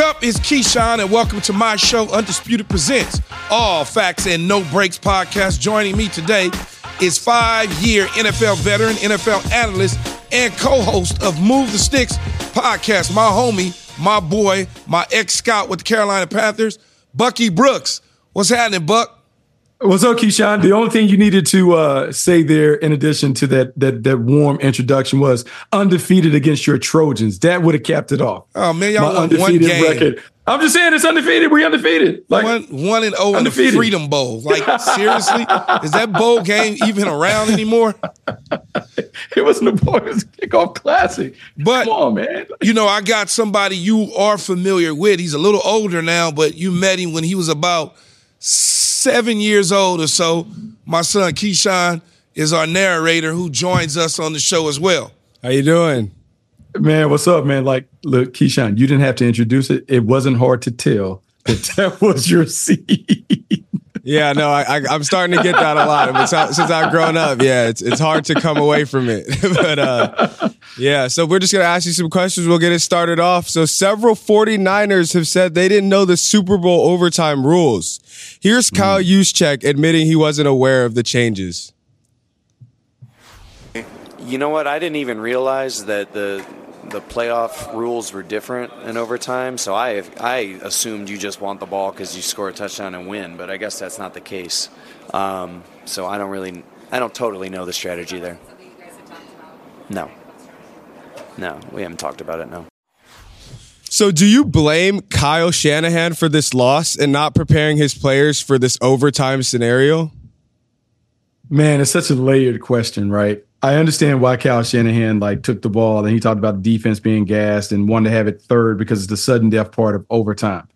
Up? It's Keyshawn, and welcome to my show, Undisputed Presents All Facts and No Brakes podcast. Joining me today is five year NFL veteran, NFL analyst, and co host of Move the Sticks podcast, my homie, my boy, my ex scout with the Carolina Panthers, Bucky Brooks. What's happening, Buck? What's up, Keyshawn? The only thing you needed to uh, say there, in addition to that that that warm introduction, was undefeated against your Trojans. That would have capped it off. Oh man, y'all won one game. Record. I'm just saying it's undefeated. We're undefeated. Like one, one and zero oh in the Freedom Bowl. Like seriously, is that bowl game even around anymore? it wasn't a bowl. It was kickoff classic. But come on, man. you know, I got somebody you are familiar with. He's a little older now, but you met him when he was about seven years old or so. My son Keyshawn is our narrator who joins us on the show as well. How you doing? Man, what's up, man? Like, look, Keyshawn, you didn't have to introduce it. It wasn't hard to tell that that was your seed. Yeah, no, I, I, am starting to get that a lot. But since I've grown up, yeah, it's it's hard to come away from it. but uh, yeah, so we're just gonna ask you some questions. We'll get it started off. So several 49ers have said they didn't know the Super Bowl overtime rules. Here's Kyle mm. Juszczyk admitting he wasn't aware of the changes. You know what? I didn't even realize that the the playoff rules were different in overtime. So I I assumed you just want the ball because you score a touchdown and win, but I guess that's not the case. Um, so I don't really I don't totally know the strategy there. No, no, we haven't talked about it. No. So, do you blame Kyle Shanahan for this loss and not preparing his players for this overtime scenario? Man, it's such a layered question, right? I understand why Kyle Shanahan like took the ball and he talked about the defense being gassed and wanted to have it third because it's the sudden death part of overtime.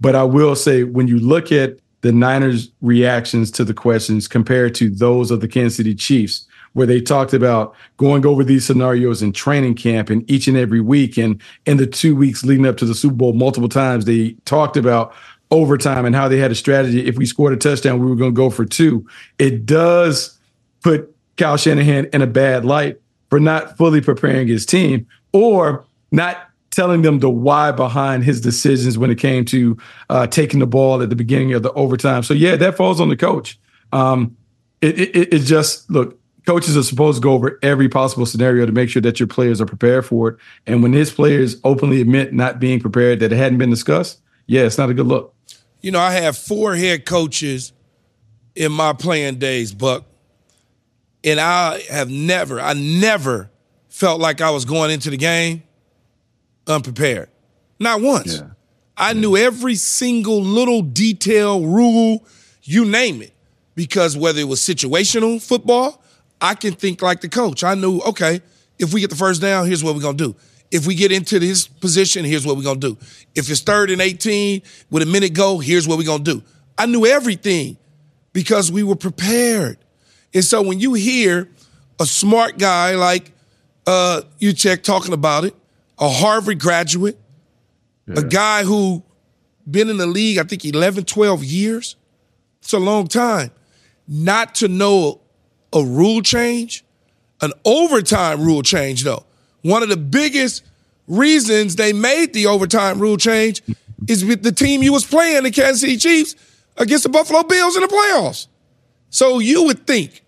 But I will say when you look at the Niners' reactions to the questions compared to those of the Kansas City Chiefs, where they talked about going over these scenarios in training camp and each and every week and in the two weeks leading up to the Super Bowl multiple times they talked about overtime and how they had a strategy if we scored a touchdown we were going to go for two it does put Kyle Shanahan in a bad light for not fully preparing his team or not telling them the why behind his decisions when it came to uh, taking the ball at the beginning of the overtime. So yeah, that falls on the coach. Um, it, it, it just look. Coaches are supposed to go over every possible scenario to make sure that your players are prepared for it. And when his players openly admit not being prepared, that it hadn't been discussed, yeah, it's not a good look. You know, I have four head coaches in my playing days, Buck. And I have never, I never felt like I was going into the game unprepared. Not once. Yeah. I knew every single little detail, rule, you name it. Because whether it was situational football, I can think like the coach. I knew, okay, if we get the first down, here's what we're going to do. If we get into this position, here's what we're going to do. If it's third and 18 with a minute go, here's what we're going to do. I knew everything because we were prepared. And so when you hear a smart guy like uh, check talking about it, a Harvard graduate, yeah. a guy who been in the league, I think 11, 12 years. It's a long time. Not to know a rule change, an overtime rule change, though. One of the biggest reasons they made the overtime rule change is with the team you was playing, the Kansas City Chiefs, against the Buffalo Bills in the playoffs. So you would think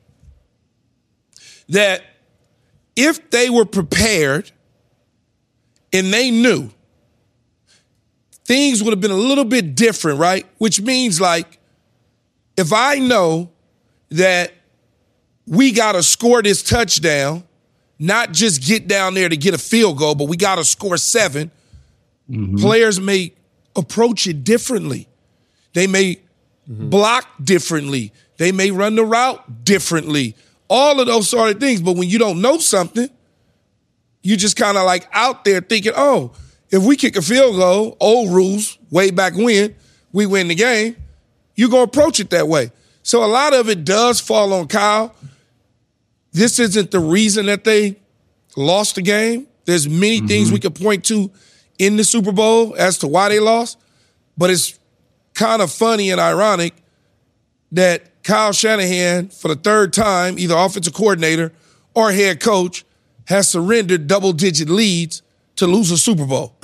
that if they were prepared and they knew, things would have been a little bit different, right? Which means like if I know that we got to score this touchdown, not just get down there to get a field goal, but we got to score 7 mm-hmm. Players may approach it differently. They may mm-hmm. block differently. They may run the route differently. All of those sort of things. But when you don't know something, you just kind of like out there thinking, oh, if we kick a field goal, old rules, way back when, we win the game, you're going to approach it that way. So a lot of it does fall on Kyle. This isn't the reason that they lost the game. There's many mm-hmm. things we could point to in the Super Bowl as to why they lost, but it's kind of funny and ironic that Kyle Shanahan, for the third time, either offensive coordinator or head coach, has surrendered double digit leads to lose a Super Bowl.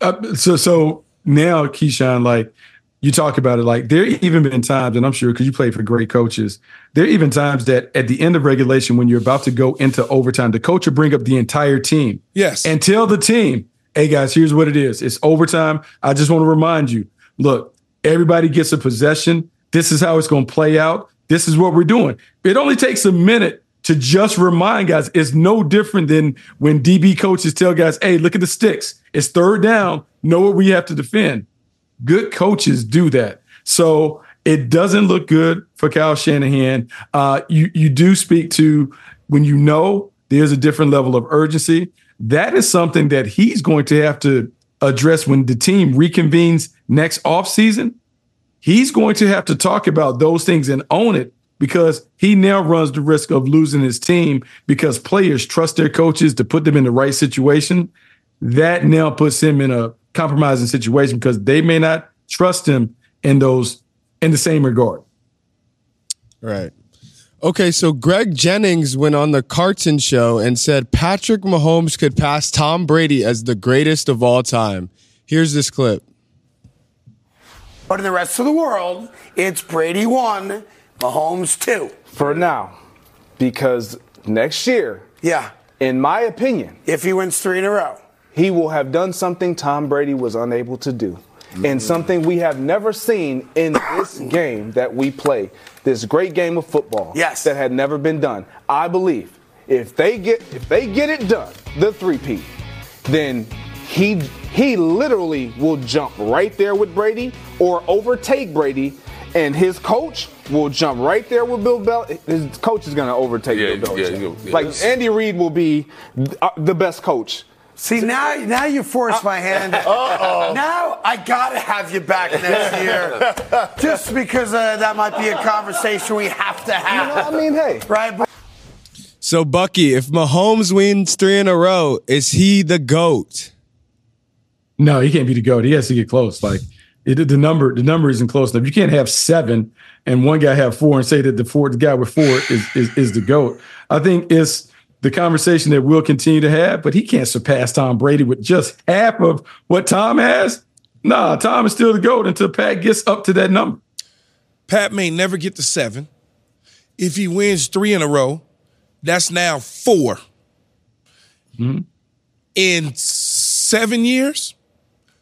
Uh, so so now, Keyshawn, like you talk about it, like there even been times, and I'm sure because you played for great coaches, there are even times that at the end of regulation, when you're about to go into overtime, the coach will bring up the entire team. Yes. And tell the team, hey guys, here's what it is. It's overtime. I just want to remind you, look, everybody gets a possession. This is how it's going to play out. This is what we're doing. It only takes a minute to just remind guys. It's no different than when DB coaches tell guys, hey, look at the sticks. It's third down. Know what we have to defend. Good coaches do that. So it doesn't look good for Kyle Shanahan. Uh, you you do speak to when you know there's a different level of urgency. That is something that he's going to have to address when the team reconvenes next offseason. He's going to have to talk about those things and own it because he now runs the risk of losing his team because players trust their coaches to put them in the right situation. That now puts him in a compromising situation because they may not trust him in those in the same regard. Right. Okay, so Greg Jennings went on the Carton show and said Patrick Mahomes could pass Tom Brady as the greatest of all time. Here's this clip. But in the rest of the world, it's Brady one, Mahomes two. for now because next year, Yeah. in my opinion, If he wins three in a row. he will have done something Tom Brady was unable to do. And something we have never seen in this game that we play, this great game of football Yes. that had never been done. I believe if they get if they get it done, the three-peat, then he he literally will jump right there with Brady or overtake Brady and his coach will jump right there with Bill Belichick. His coach is going to overtake Yeah, Bill yeah, Belichick. yeah. Like Andy Reid will be uh, the best coach. See now, now you forced my hand. Uh-oh. Now I gotta have you back next year, just because uh, that might be a conversation we have to have. You know, have. I mean, hey, right? But So Bucky, if Mahomes wins three in a row, is he the GOAT? No, he can't be the goat. He has to get close. Like it, the number, the number isn't close enough. You can't have seven and one guy have four and say that the four, the guy with four is is, is the goat. I think it's the conversation that we'll continue to have, but he can't surpass Tom Brady with just half of what Tom has. Nah, Tom is still the goat until Pat gets up to that number. Pat may never get to seven. If he wins three in a row, that's now 4 mm-hmm. In seven years,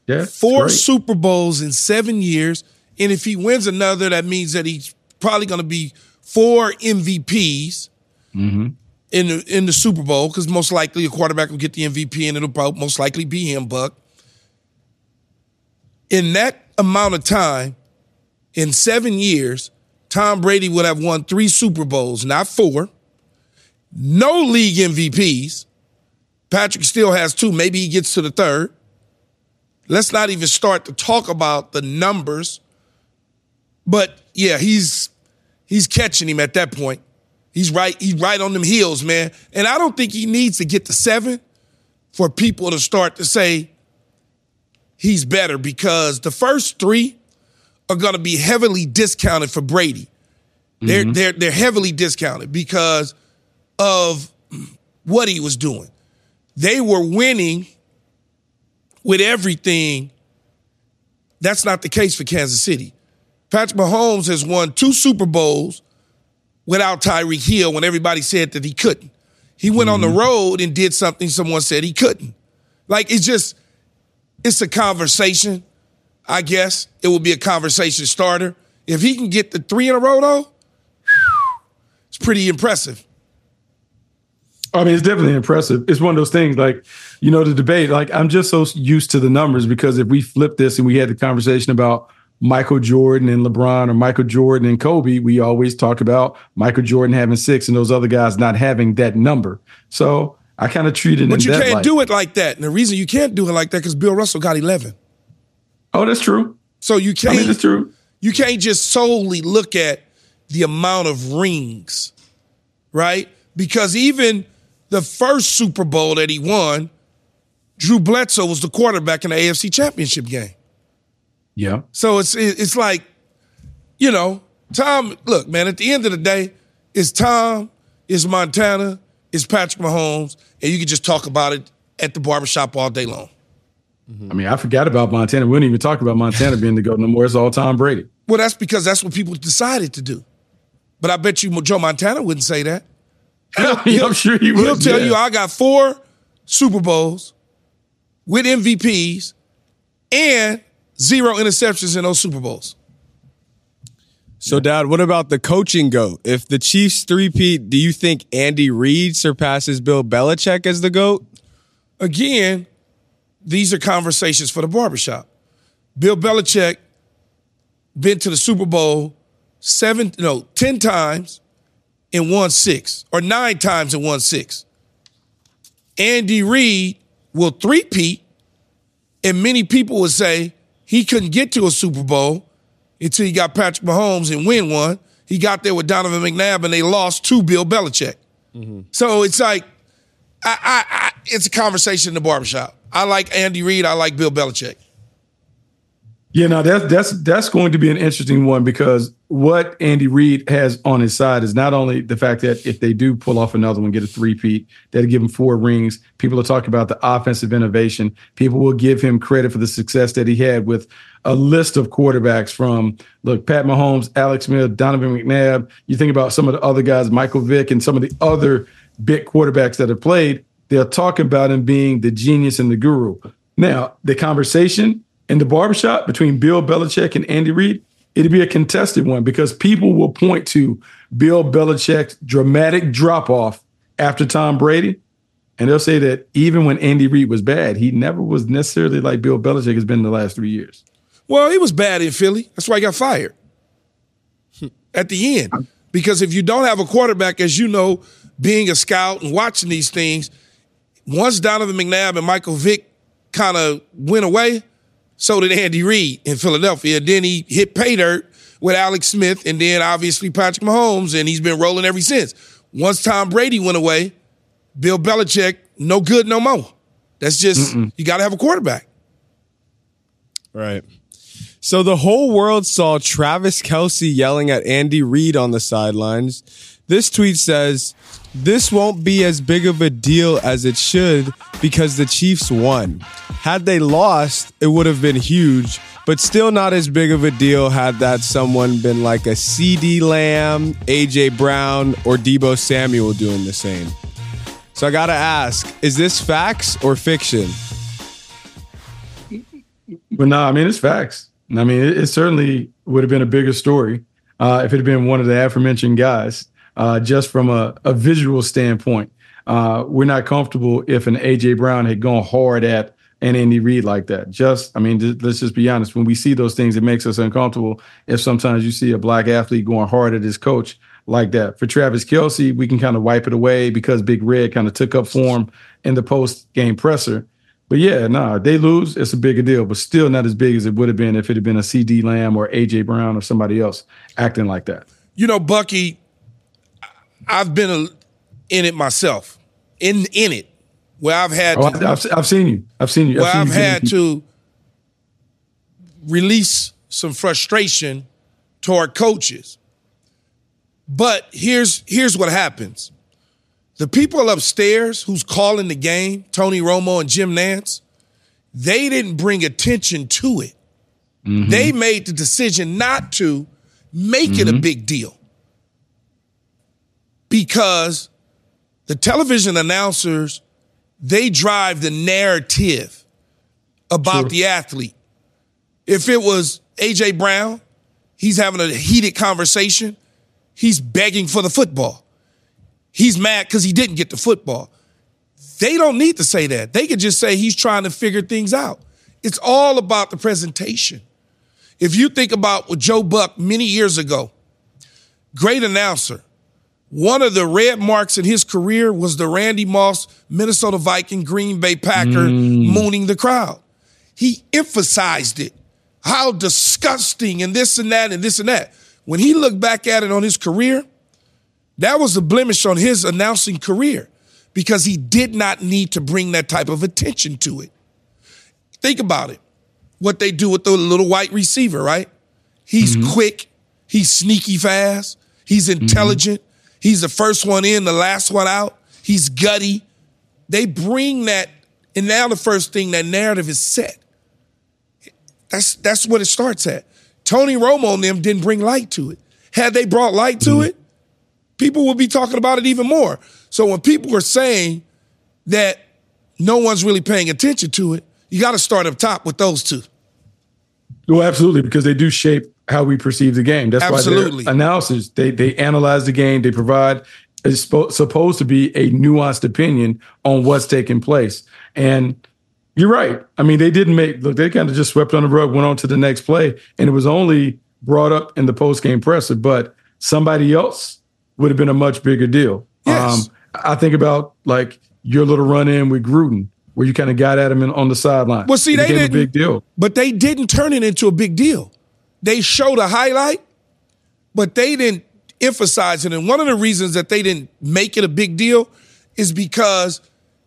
Yeah, four. Super Bowls in seven years. And if he wins another, that means that he's probably going to be four MVPs mm-hmm. in the in the Super Bowl because most likely a quarterback will get the MVP and it'll probably most likely be him. Buck. In that amount of time, in seven years, Tom Brady would have won three Super Bowls, not four. No league MVPs. Patrick still has two. Maybe he gets to the third. Let's not even start to talk about the numbers. But yeah, he's he's catching him at that point. He's right, he's right on them heels, man. And I don't think he needs to get to seven for people to start to say he's better because the first three are gonna be heavily discounted for Brady. They're mm-hmm. they're they're heavily discounted because of what he was doing. They were winning with everything. That's not the case for Kansas City. Patrick Mahomes has won two Super Bowls without Tyreek Hill when everybody said that he couldn't. He went on the mm-hmm. road and did something someone said he couldn't. Like it's just, it's a conversation. I guess it will be a conversation starter. If he can get the three in a row though, It's pretty impressive. I mean, it's definitely impressive. It's one of those things like, you know, the debate, like I'm just so used to the numbers because if we flip this and we had the conversation about Michael Jordan and LeBron or Michael Jordan and Kobe, we always talk about Michael Jordan having six and those other guys not having that number. So I kind of treat it. But you can't light. do it like that. And the reason you can't do it like that because Bill Russell got 11. Oh, that's true. So you can't. I mean, that's true. You can't just solely look at the amount of rings, right? Because even the first Super Bowl that he won, Drew Bledsoe was the quarterback in the AFC Championship game. Yeah. So it's it's like, you know, Tom. Look, man. At the end of the day, it's Tom, it's Montana, it's Patrick Mahomes, and you can just talk about it at the barbershop all day long. Mm-hmm. I mean, I forgot about Montana. We didn't even talk about Montana being the GOAT no more. It's all Tom Brady. Well, that's because that's what people decided to do. But I bet you Joe Montana wouldn't say that. I'm sure he would. He'll tell yeah. you I got four Super Bowls with MVPs and zero interceptions in those Super Bowls. So, Dad, what about the coaching goat? If the Chiefs three-peat, do you think Andy Reid surpasses Bill Belichick as the goat? Again, these are conversations for the barbershop. Bill Belichick been to the Super Bowl seven, no, ten times and won six, or nine times in 1 6. Andy Reid will three-peat, and many people would say he couldn't get to a Super Bowl until he got Patrick Mahomes and win one. He got there with Donovan McNabb, and they lost to Bill Belichick. Mm-hmm. So it's like, I, I, I, it's a conversation in the barbershop. I like Andy Reid. I like Bill Belichick. Yeah, no, that's that's that's going to be an interesting one because what Andy Reid has on his side is not only the fact that if they do pull off another one, get a three-peat, that'll give him four rings. People are talking about the offensive innovation. People will give him credit for the success that he had with a list of quarterbacks from look, Pat Mahomes, Alex Smith, Donovan McNabb. You think about some of the other guys, Michael Vick, and some of the other big quarterbacks that have played. They're talking about him being the genius and the guru. Now, the conversation in the barbershop between Bill Belichick and Andy Reid, it'd be a contested one because people will point to Bill Belichick's dramatic drop off after Tom Brady. And they'll say that even when Andy Reid was bad, he never was necessarily like Bill Belichick has been in the last three years. Well, he was bad in Philly. That's why he got fired at the end. Because if you don't have a quarterback, as you know, being a scout and watching these things, once Donovan McNabb and Michael Vick kind of went away, so did Andy Reid in Philadelphia. Then he hit pay dirt with Alex Smith, and then obviously Patrick Mahomes, and he's been rolling ever since. Once Tom Brady went away, Bill Belichick, no good no more. That's just Mm-mm. you got to have a quarterback. Right. So the whole world saw Travis Kelce yelling at Andy Reid on the sidelines. This tweet says, This won't be as big of a deal as it should because the Chiefs won. Had they lost, it would have been huge, but still not as big of a deal had that someone been like a CeeDee Lamb, AJ Brown, or Deebo Samuel doing the same. So I gotta ask, is this facts or fiction? But no, I mean it's facts. I mean it, it certainly would have been a bigger story uh, if it had been one of the aforementioned guys. Uh, just from a, a visual standpoint, uh, we're not comfortable if an AJ Brown had gone hard at an Andy Reid like that. Just, I mean, th- let's just be honest. When we see those things, it makes us uncomfortable. If sometimes you see a black athlete going hard at his coach like that. For Travis Kelce, we can kind of wipe it away because Big Red kind of took up form in the post game presser. But yeah, nah, they lose, it's a bigger deal, but still not as big as it would have been if it had been a CeeDee Lamb or AJ Brown or somebody else acting like that. You know, Bucky, I've been a, in it myself, in in it, where I've had. Oh, to, I've, I've seen you. I've seen you. Where I've, I've had to release some frustration toward coaches. But here's here's what happens. The people upstairs who's calling the game, Tony Romo and Jim Nantz, they didn't bring attention to it. Mm-hmm. They made the decision not to make mm-hmm. it a Mm-hmm. big deal. Because the television announcers, they drive the narrative about True. the athlete. If it was AJ Brown, he's having a heated conversation, he's begging for the football. he's mad because he didn't get the football. They don't need to say that. They could just say he's trying to figure things out. It's all about the presentation. If you think about what Joe Buck many years ago, great announcer, one of the red marks in his career was the Randy Moss, Minnesota Viking, Green Bay Packer mm. mooning the crowd. He emphasized it, how disgusting and this and that and this and that. When he looked back at it on his career, that was a blemish on his announcing career because he did not need to bring that type of attention to it. Think about it. What they do with the little white receiver, right? He's mm-hmm. quick, he's sneaky fast, he's mm-hmm. intelligent, he's the first one in, the last one out, he's gutty. They bring that, and now the first thing, that narrative is set. That's that's what it starts at. Tony Romo and them didn't bring light to it. Had they brought light to it, people would be talking about it even more. So when people are saying that no one's really paying attention to it, you got to start up top with those two. Well, absolutely, because they do shape how we perceive the game. That's Absolutely. why analysis they they analyze the game. They provide is spo- supposed to be a nuanced opinion on what's taking place. And you're right. I mean, they didn't make look. They kind of just swept on the rug, went on to the next play, and it was only brought up in the post game presser. But somebody else would have been a much bigger deal. Yes. Um, I think about like your little run in with Gruden, where you kind of got at him in, on the sideline. Well, see, It they didn't. a big deal. But they didn't turn it into a big deal. They showed a highlight, but they didn't emphasize it. And one of the reasons that they didn't make it a big deal is because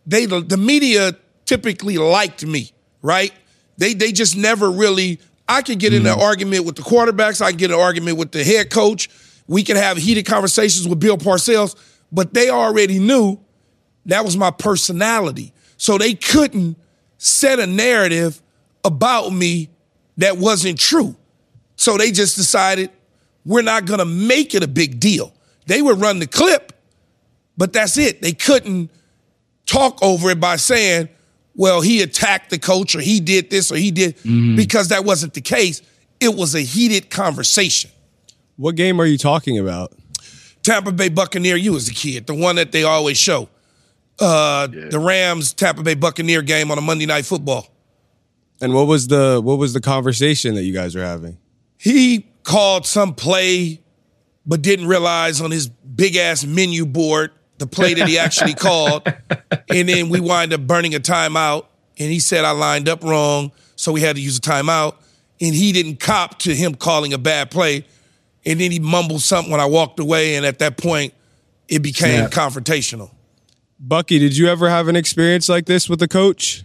they the media typically liked me, right? They they just never really. I could get in an mm-hmm. argument with the quarterbacks. I could get an argument with the head coach. We could have heated conversations with Bill Parcells, but they already knew that was my personality. So they couldn't set a narrative about me that wasn't true. So they just decided we're not going to make it a big deal. They would run the clip, but that's it. They couldn't talk over it by saying, well, he attacked the coach or he did this or he did, because that wasn't the case. It was a heated conversation. What game are you talking about? Tampa Bay Buccaneer, you as a kid, the one that they always show. Uh, The Rams Tampa Bay Buccaneer game on a Monday night football. And what was the what was the conversation that you guys were having? He called some play, but didn't realize on his big ass menu board the play that he actually called. And then we wind up burning a timeout. And he said I lined up wrong, so we had to use a timeout. And he didn't cop to him calling a bad play. And then he mumbled something when I walked away. And at that point, it became Snap. confrontational. Bucky, did you ever have an experience like this with a coach?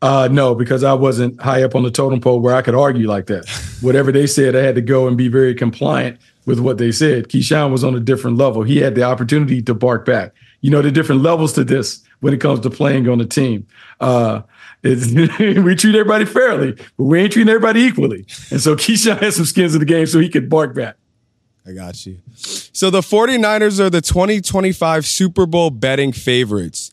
Uh, no, because I wasn't high up on the totem pole where I could argue like that. Whatever they said, I had to go and be very compliant with what they said. Keyshawn was on a different level. He had the opportunity to bark back. You know, the different levels to this when it comes to playing on the team. Uh, it's, we treat everybody fairly, but we ain't treating everybody equally. And so Keyshawn had some skins in the game so he could bark back. I got you. So the 49ers are the 2025 Super Bowl betting favorites.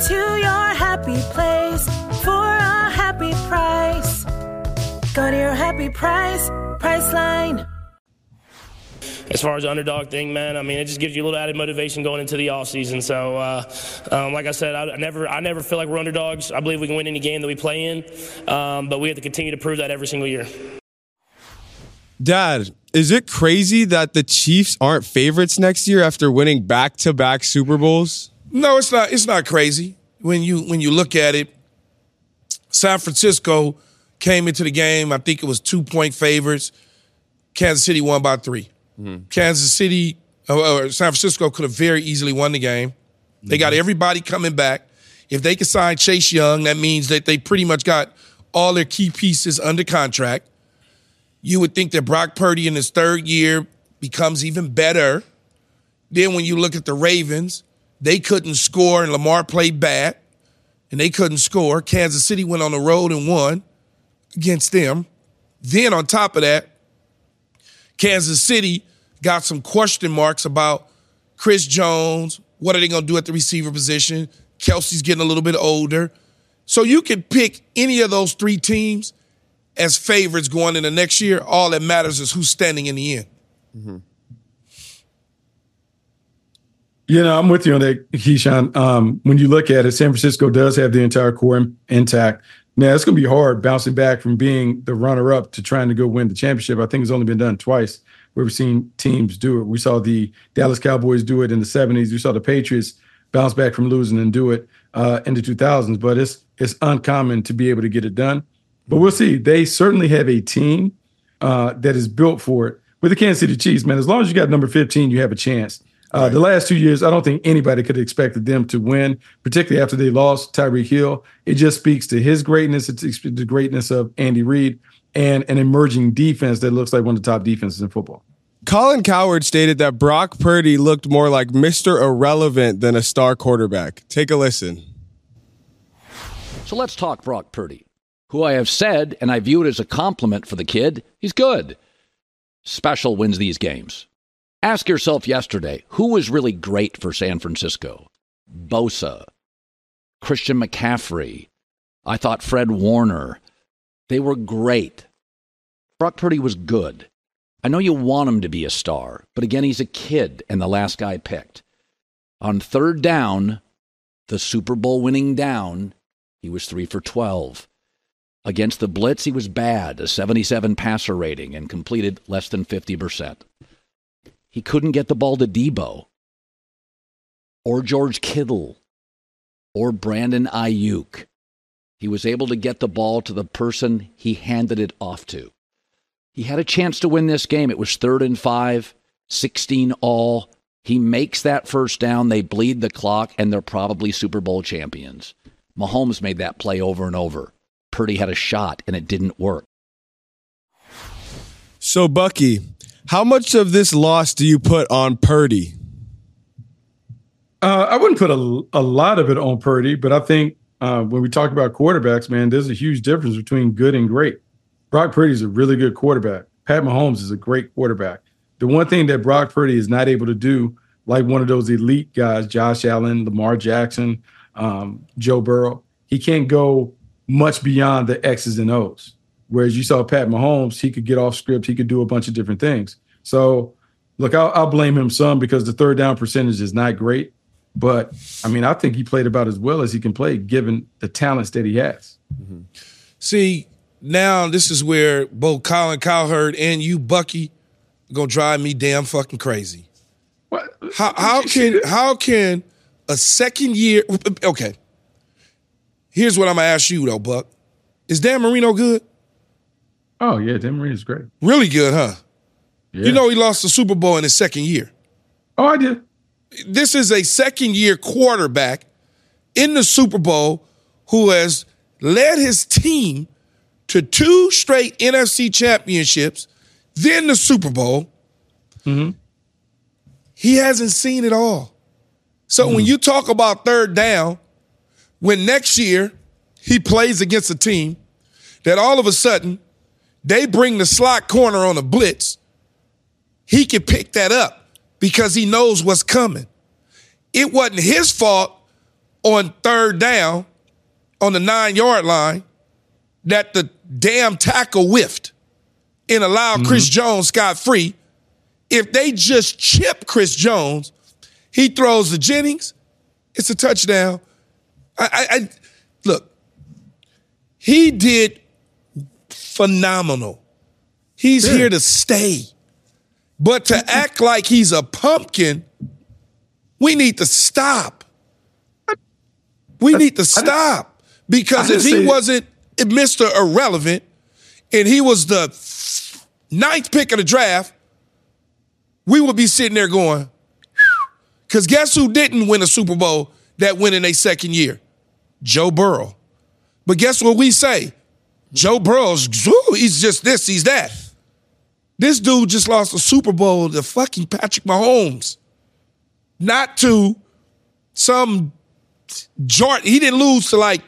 Go to your happy place for a happy price. Go to your happy price, Priceline. as far as the underdog thing, man, I mean, it just gives you a little added motivation going into the offseason. So, uh, um, like I said, I, I never, I never feel like we're underdogs. I believe we can win any game that we play in, um, but we have to continue to prove that every single year. Dad, is it crazy that the Chiefs aren't favorites next year after winning back-to-back Super Bowls? No, it's not. It's not crazy when you when you look at it. San Francisco came into the game. I think it was two point favorites. Kansas City won by 3 Kansas City uh, or San Francisco could have very easily won the game. They got everybody coming back. If they can sign Chase Young, that means that they pretty much got all their key pieces under contract. You would think that Brock Purdy in his third year becomes even better. Then when you look at the Ravens, They couldn't score, and Lamar played bad, and they couldn't score. Kansas City went on the road and won against them. Then, on top of that, Kansas City got some question marks about Chris Jones. What are they going to do at the receiver position? Kelce's getting a little bit older. So you can pick any of those three teams as favorites going into next year. All that matters is who's standing in the end. Mm-hmm. You know, I'm with you on that, Keyshawn. Um, when you look at it, San Francisco does have the entire core in, intact. Now, it's going to be hard bouncing back from being the runner up to trying to go win the championship. I think it's only been done twice where we've seen teams do it. We saw the Dallas Cowboys do it in the 70s. We saw the Patriots bounce back from losing and do it uh, in the 2000s, but it's it's uncommon to be able to get it done. But we'll see. They certainly have a team uh, that is built for it. With the Kansas City Chiefs, man, as long as you got number 15, you have a chance. Uh, right. The last two years, I don't think anybody could have expected them to win, particularly after they lost Tyreek Hill. It just speaks to his greatness. It speaks to the greatness of Andy Reid and an emerging defense that looks like one of the top defenses in football. Colin Cowherd stated that Brock Purdy looked more like Mr. Irrelevant than a star quarterback. Take a listen. So let's talk Brock Purdy, who I have said, and I view it as a compliment for the kid, he's good. Special wins these games. Ask yourself yesterday who was really great for San Francisco? Bosa, Christian McCaffrey. I thought Fred Warner. They were great. Brock Purdy was good. I know you want him to be a star, but again, he's a kid and the last guy picked. On third down, the Super Bowl winning down, he was three for 12. Against the Blitz, he was bad, a 77 passer rating, and completed less than 50%. He couldn't get the ball to Deebo or George Kittle or Brandon Aiyuk. He was able to get the ball to the person he handed it off to. He had a chance to win this game. It was third and five, 16 all. He makes that first down. They bleed the clock, and they're probably Super Bowl champions. Mahomes made that play over and over. Purdy had a shot, and it didn't work. So, Bucky, how much of this loss do you put on Purdy? Uh, I wouldn't put a, a lot of it on Purdy, but I think uh, when we talk about quarterbacks, man, there's a huge difference between good and great. Brock Purdy is a really good quarterback. Pat Mahomes is a great quarterback. The one thing that Brock Purdy is not able to do, like one of those elite guys, Josh Allen, Lamar Jackson, um, Joe Burrow, he can't go much beyond the X's and O's. Whereas you saw Pat Mahomes, he could get off script, he could do a bunch of different things. So, look, I'll, I'll blame him some because the third down percentage is not great. But I mean, I think he played about as well as he can play given the talents that he has. Mm-hmm. See, now this is where both Colin Cowherd and you, Bucky, are gonna drive me damn fucking crazy. What? How, how can how can a second year? Okay, here's what I'm gonna ask you though, Buck. Is Dan Marino good? Oh yeah, Dan is great. Really good, huh? Yeah. You know he lost the Super Bowl in his second year. Oh, I did. This is a second year quarterback in the Super Bowl who has led his team to two straight NFC championships, then the Super Bowl. Mm-hmm. He hasn't seen it all. So mm-hmm. when you talk about third down, when next year he plays against a team that all of a sudden they bring the slot corner on a blitz, he can pick that up because he knows what's coming. It wasn't his fault on third down on the nine yard line that the damn tackle whiffed and allowed mm-hmm. Chris Jones scot free. If they just chip Chris Jones, he throws the Jennings, it's a touchdown. I, I, I look, he did phenomenal. He's here to stay. But to act like he's a pumpkin, we need to stop. We need to stop. Because if he wasn't Mr. Irrelevant and he was the ninth pick of the draft, we would be sitting there going, because guess who didn't win a Super Bowl that went in a second year? Joe Burrow. But guess what we say? Joe Burrow's, he's just this, he's that. This dude just lost a Super Bowl to fucking Patrick Mahomes. Not to some Jordan. He didn't lose to like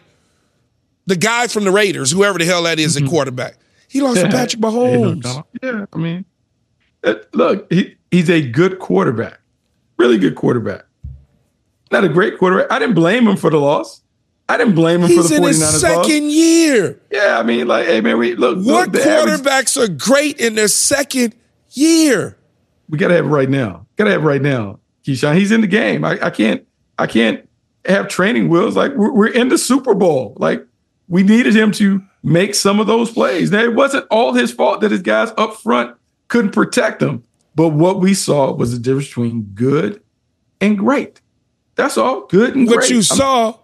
the guy from the Raiders, whoever the hell that is at quarterback. He lost to Mm-hmm. Patrick Mahomes. Yeah, I mean, look, he, he's a good quarterback, really good quarterback. Not a great quarterback. I didn't blame him for the loss. I didn't blame him He's for the in 49ers his loss. second year. Yeah, I mean, like, hey man, we look. What look, the average- quarterbacks are great in their second year? we gotta have it right now. Gotta have it right now. Keyshawn, he's in the game. I, I can't. I can't have training wheels. Like we're, we're in the Super Bowl. Like we needed him to make some of those plays. Now it wasn't all his fault that his guys up front couldn't protect him. But what we saw was the difference between good and great. That's all. Good and What great. you I'm- saw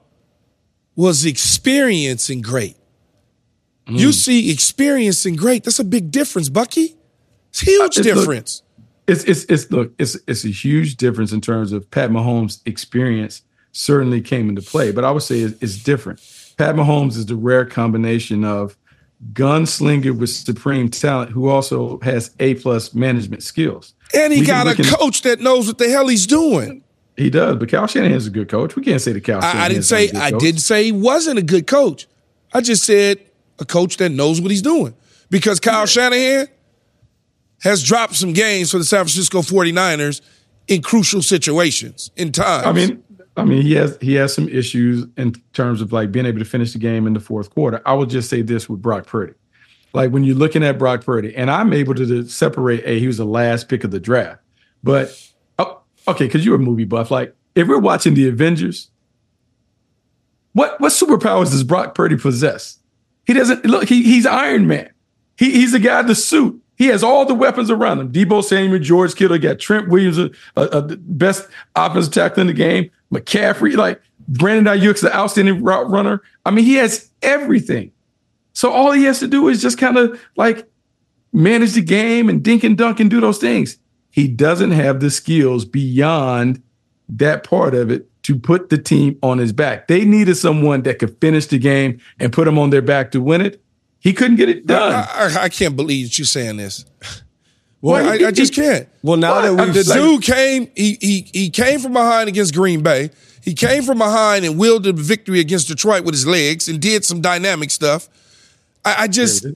was experiencing great. Mm. You see experiencing great. That's a big difference, Bucky. It's a huge Uh, it- look, difference. It's it's it's look, it's it's a huge difference in terms of Pat Mahomes' experience certainly came into play, but I would say it's, it's different. Pat Mahomes is the rare combination of gunslinger with supreme talent who also has A plus management skills. and he We got a coach that knows what the hell he's doing. He does, but Cal Shanahan's a good coach. We can't say the Cal. I, I didn't say a good I coach. didn't say he wasn't a good coach. I just said a coach that knows what he's doing. Because Kyle Shanahan has dropped some games for the San Francisco 49ers in crucial situations in times. I mean, I mean, he has he has some issues in terms of like being able to finish the game in the fourth quarter. I will just say this with Brock Purdy, like when you're looking at Brock Purdy, and I'm able to, separate. A, he was the last pick of the draft, but okay, because you're a movie buff. Like if we're watching the Avengers, what what superpowers does Brock Purdy possess? He doesn't look. He, he's Iron Man. He, he's the guy in the suit. He has all the weapons around him. Deebo Samuel, George Kittle, got Trent Williams, a, a, a the best offensive tackle in the game. McCaffrey, like Brandon Aiyuk's the outstanding route runner. I mean, he has everything. So all he has to do is just kind of like manage the game and dink and dunk and do those things. He doesn't have the skills beyond that part of it to put the team on his back. They needed someone that could finish the game and put them on their back to win it. He couldn't get it done. I, I, I can't believe you're saying this. Well, Well, he- I, I just he- can't. Well, now Well, that we've The just like- dude came, he, he he came from behind against Green Bay. He came from behind and wielded a victory against Detroit with his legs and did some dynamic stuff. I, I just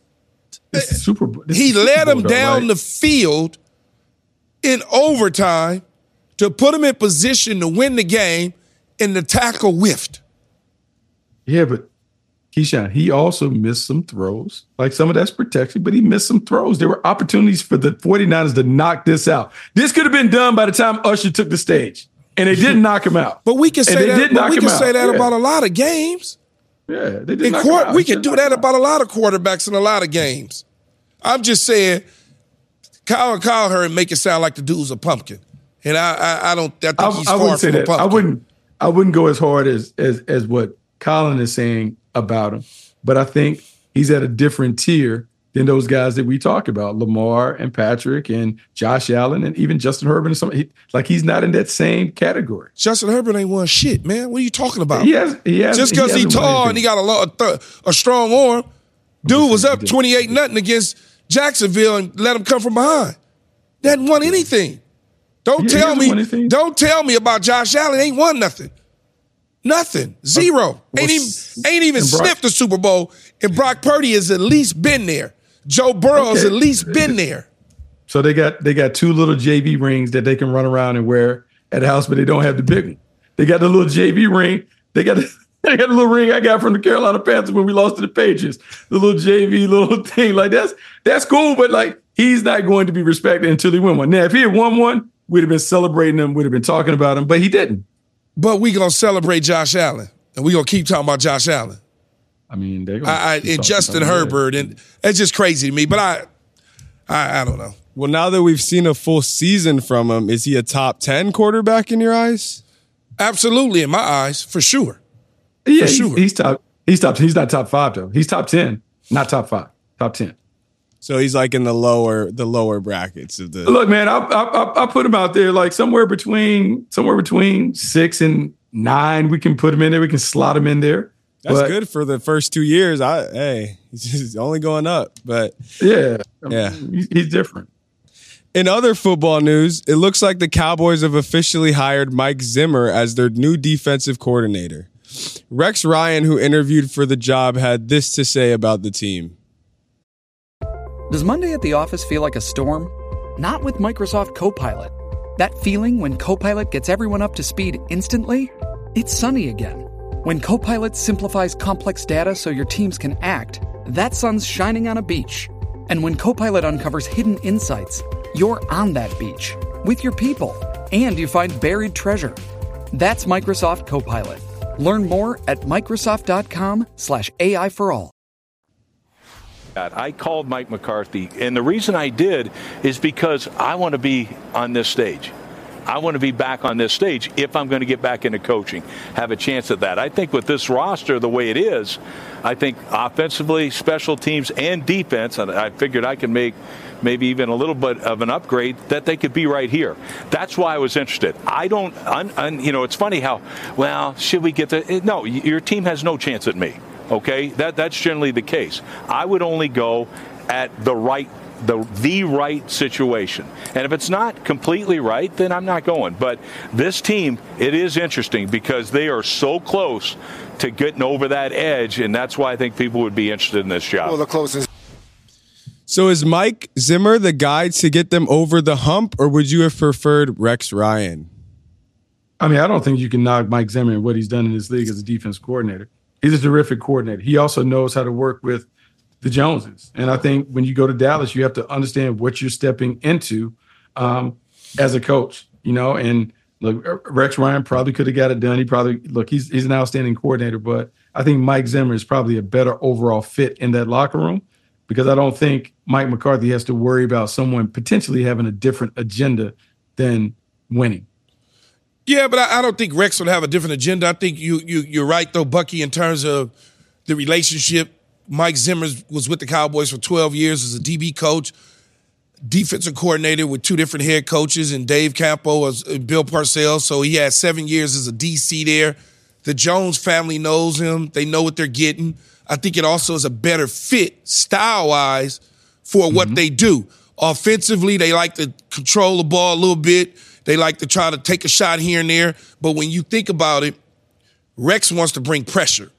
This is Super Bowl. this he is Super led Bowl, him down right? the field in overtime to put him in position to win the game, and the tackle whiffed. Yeah, but Keyshawn, he also missed some throws. Like some of that's protection, but he missed some throws. There were opportunities for the 49ers to knock this out. This could have been done by the time Usher took the stage. And they didn't knock him out. But we can say they that. did But knock we can out. say that Yeah. about a lot of games. Yeah, they did In court, we can do that about a lot of quarterbacks in a lot of games. I'm just saying, Kyle call her and make it sound like the dude's a pumpkin, and I I, I don't. I think I, he's I far wouldn't say from a that. pumpkin. I wouldn't. I wouldn't go as hard as as as what Colin is saying about him. But I think he's at a different tier than those guys that we talk about, Lamar and Patrick and Josh Allen and even Justin Herbert and some. He, like he's not in that same category. Justin Herbert ain't won shit, man. What are you talking about? He has. He has. Just because he, hasn't tall and he got a, lot th- a strong arm, dude was up twenty eight nothing against Jacksonville and let them come from behind. They hadn't won anything. Don't Yeah, tell me. Don't tell me about Josh Allen. Ain't won nothing. Nothing. Uh, Zero. ain't even ain't even Brock- sniffed the Super Bowl. And Brock Purdy has at least been there. Joe Burrow's Okay. at least been there. So they got they got two little JV rings that they can run around and wear at the house, but they don't have the big one. They got the little JV ring. They got the, they got a little ring I got from the Carolina Panthers when we lost to the Patriots. The little JV little thing like that's that's cool, but like he's not going to be respected until he win one. Now, if he had won one, we'd have been celebrating him, we'd have been talking about him, but he didn't. But we gonna celebrate Josh Allen, and we gonna keep talking about Josh Allen. I mean, they're gonna I, I and Justin about him. Herbert, and it's just crazy to me. But I, I, I don't know. Well, now that we've seen a full season from him, is he a top 10 quarterback in your eyes? Absolutely, in my eyes, for sure. Yeah, he's, sure. he's top. He's top. He's not top five though. He's top ten, not top five. Top ten. So he's like in the lower the lower brackets of the Look, man, I, I I I put him out there like somewhere between somewhere between six and nine. We can put him in there. We can slot him in there. That's But, good for the first two years. I hey, he's just only going up. But Yeah, Yeah. He's different. In other football news, it looks like the Cowboys have officially hired Mike Zimmer as their new defensive coordinator. Rex Ryan, who interviewed for the job, had this to say about the team. Does Monday at the office feel like a storm? Not with Microsoft Copilot. That feeling when Copilot gets everyone up to speed instantly? It's sunny again. When Copilot simplifies complex data so your teams can act, that sun's shining on a beach. And when Copilot uncovers hidden insights, you're on that beach with your people and you find buried treasure. That's Microsoft Copilot. Learn more at Microsoft.com slash AI for all. I called Mike McCarthy, and the reason I did is because I want to be on this stage. I want to be back on this stage if I'm going to get back into coaching, have a chance at that. I think with this roster the way it is, I think offensively, special teams, and defense, and I figured I can make maybe even a little bit of an upgrade that they could be right here. That's why I was interested. I don't, I'm, I'm, you know, it's funny how, well, should we get the, eh, no, your team has no chance at me. Okay, that that's generally the case. I would only go at the right the the right situation. And if it's not completely right, then I'm not going. But this team, it is interesting because they are so close to getting over that edge, and that's why I think people would be interested in this job. Well, the closest. So is Mike Zimmer the guy to get them over the hump, or would you have preferred Rex Ryan? I mean, I don't think you can knock Mike Zimmer and what he's done in this league as a defense coordinator. He's a terrific coordinator. He also knows how to work with the Joneses. And I think when you go to Dallas, you have to understand what you're stepping into um, as a coach, you know, and look, Rex Ryan probably could have got it done. He probably look, he's he's an outstanding coordinator, but I think Mike Zimmer is probably a better overall fit in that locker room because I don't think Mike McCarthy has to worry about someone potentially having a different agenda than winning. Yeah, but I, I don't think Rex would have a different agenda. I think you you you're right though, Bucky, in terms of the relationship Mike Zimmer was with the Cowboys for 12 years as a DB coach, defensive coordinator with two different head coaches, and Dave Campo as uh, Bill Parcells. So he had seven years as a DC there. The Jones family knows him. They know what they're getting. I think it also is a better fit style wise for what mm-hmm. they do. Offensively, they like to control the ball a little bit. They like to try to take a shot here and there. But when you think about it, Rex wants to bring pressure.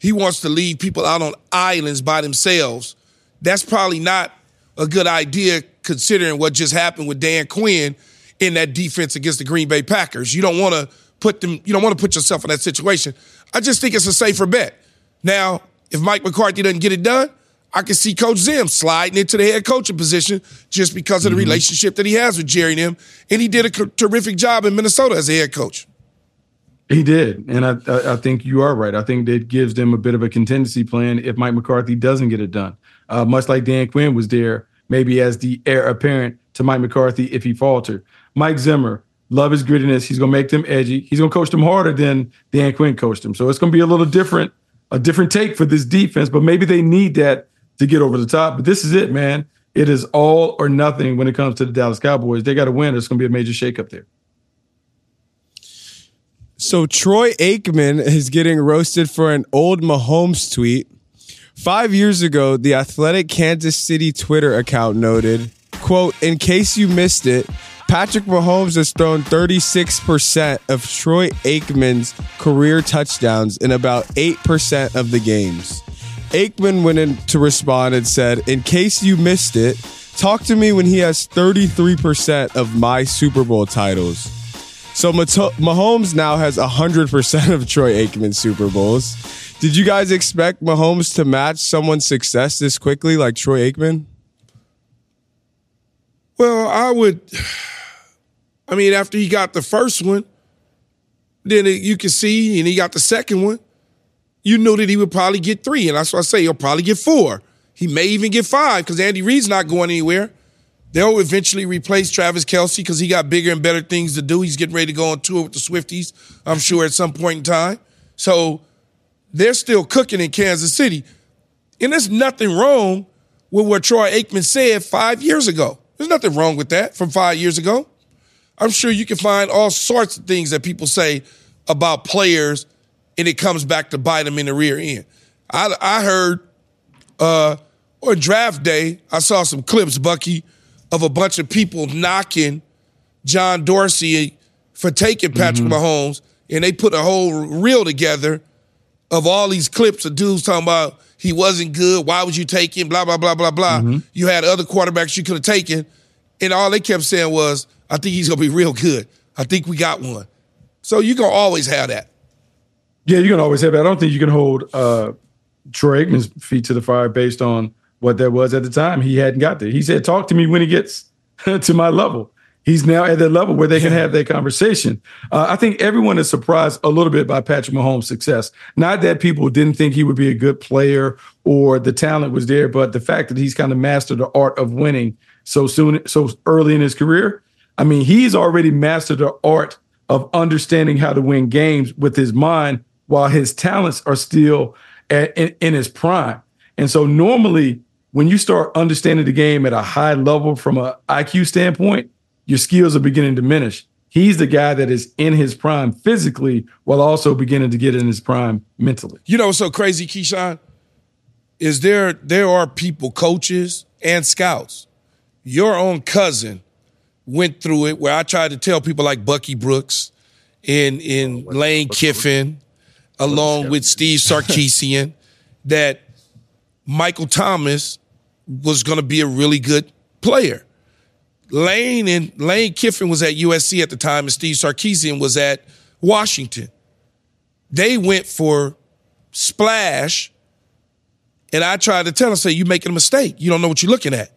He wants to leave people out on islands by themselves. That's probably not a good idea considering what just happened with Dan Quinn in that defense against the Green Bay Packers. You don't want to put them, you don't want to put yourself in that situation. I just think it's a safer bet. Now, if Mike McCarthy doesn't get it done, I can see Coach Zim sliding into the head coaching position just because of the mm-hmm. relationship that he has with Jerry and him. And he did a terrific job in Minnesota as a head coach. He did, and I, I think you are right. I think that gives them a bit of a contingency plan if Mike McCarthy doesn't get it done. Uh, much like Dan Quinn was there, maybe as the heir apparent to Mike McCarthy if he faltered. Mike Zimmer, love his grittiness. He's going to make them edgy. He's going to coach them harder than Dan Quinn coached them. So it's going to be a little different, a different take for this defense. But maybe they need that to get over the top. But this is it, man. It is all or nothing when it comes to the Dallas Cowboys. They got to win. It's going to be a major shakeup there. So Troy Aikman is getting roasted for an old Mahomes tweet. Five years ago, the athletic Kansas City Twitter account noted, quote, in case you missed it, Patrick Mahomes has thrown 36% of Troy Aikman's career touchdowns in about 8% of the games. Aikman went in to respond and said, in case you missed it, talk to me when he has 33% of my Super Bowl titles. So Mahomes now has 100% of Troy Aikman's Super Bowls. Did you guys expect Mahomes to match someone's success this quickly like Troy Aikman? Well, I would. I mean, after he got the first one, then you can see, and he got the second one, you knew that he would probably get three. And that's why I say he'll probably get four. He may even get five because Andy Reid's not going anywhere. They'll eventually replace Travis Kelce because he got bigger and better things to do. He's getting ready to go on tour with the Swifties, I'm sure, at some point in time. So they're still cooking in Kansas City. And there's nothing wrong with what Troy Aikman said five years ago. There's nothing wrong with that from five years ago. I'm sure you can find all sorts of things that people say about players, and it comes back to bite them in the rear end. I, I heard uh, on draft day, I saw some clips, Bucky, of a bunch of people knocking John Dorsey for taking Patrick Mm-hmm. Mahomes, and they put a whole reel together of all these clips of dudes talking about he wasn't good. Why would you take him? Blah blah blah blah blah. Mm-hmm. You had other quarterbacks you could have taken, and all they kept saying was, "I think he's gonna be real good. I think we got one." So you gonna always have that. Yeah, you can always have that. I don't think you can hold uh, Troy Aikman's feet to the fire based on what that was at the time. He hadn't got there. He said, "Talk to me when he gets to my level." He's now at that level where they can have that conversation. Uh, I think everyone is surprised a little bit by Patrick Mahomes' success. Not that people didn't think he would be a good player or the talent was there, but the fact that he's kind of mastered the art of winning so soon, so early in his career. I mean, he's already mastered the art of understanding how to win games with his mind while his talents are still at, in, in his prime. And so normally when you start understanding the game at a high level from an IQ standpoint, your skills are beginning to diminish. He's the guy that is in his prime physically while also beginning to get in his prime mentally. You know what's so crazy, Keyshawn? Is there there are people, coaches and scouts. Your own cousin went through it where I tried to tell people like Bucky Brooks and in Lane Kiffin, along with Steve Sarkisian, that Michael Thomas was gonna be a really good player. Lane and Lane Kiffin was at USC at the time, and Steve Sarkisian was at Washington. They went for splash, and I tried to tell him, say, you're making a mistake. You don't know what you're looking at.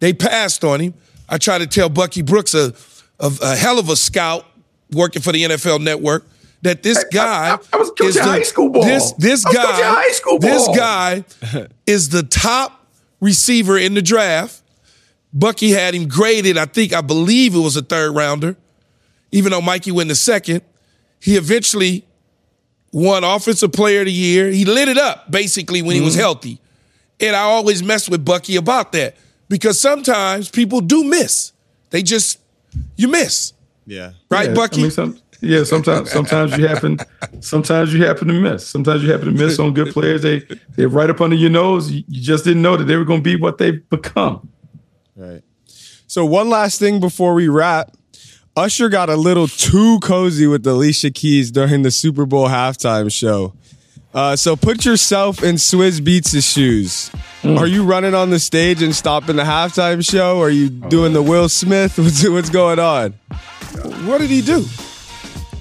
They passed on him. I tried to tell Bucky Brooks, a, a, a hell of a scout working for the NFL Network, that this guy I was coaching is the, high school ball. This this I was coaching guy, high school this guy is the top receiver in the draft. Bucky had him graded, I think, I believe it was a third rounder, even though Mikey went the second. He eventually won Offensive Player of the Year. He lit it up basically when he was Mm-hmm. healthy. And I always mess with Bucky about that because sometimes people do miss. They just, you miss. Yeah. Right, Yeah, Bucky? I mean, some, yeah, sometimes sometimes you happen sometimes you happen to miss. Sometimes you happen to miss on good players. They they're right up under your nose. You, you just didn't know that they were going to be what they've become. Right. So one last thing before we wrap. Usher got a little too cozy with Alicia Keys during the Super Bowl halftime show. Uh, so put yourself in Swizz Beatz' shoes. Are you running on the stage and stopping the halftime show? Are you doing the Will Smith? What's, what's going on? What did he do?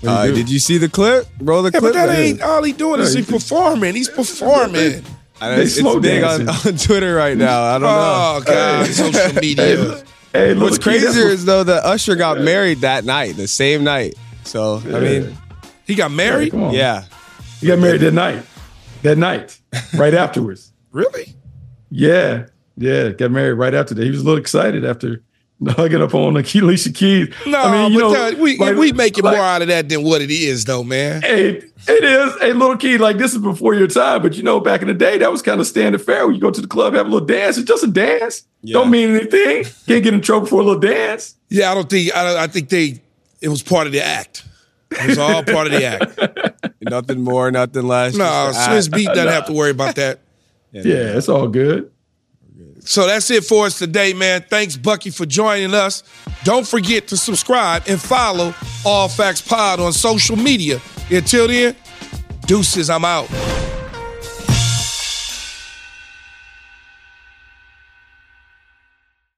Uh, did you see the clip? Roll the Yeah, clip. but that ain't all he doing is he performing. He's performing. I know, They it's, slow it's big on, on Twitter right now. I don't know. Oh God, social media. Hey, look, What's crazier is though that Usher got married that night, the same night. So I mean, He got married? yeah. He got married that night. That night, right afterwards. Really? Yeah, yeah, got married right after that. He was a little excited after hugging up on Alicia Keys. No, I mean, you know, that- we like- we making like- more out of that than what it is, though, man. Hey, it is. Hey, little key, like this is before your time, but you know, back in the day, that was kind of standard fare. When you go to the club, have a little dance. It's just a dance. Don't mean anything. Can't get in trouble for a little dance. Yeah, I don't think I, don't- I think they it was part of the act. It was all part of the act. Nothing more, nothing less. No, just uh, Swiss. Beat doesn't have to worry about that. Yeah, it's all good. So that's it for us today, man. Thanks, Bucky, for joining us. Don't forget to subscribe and follow All Facts Pod on social media. Until then, deuces, I'm out.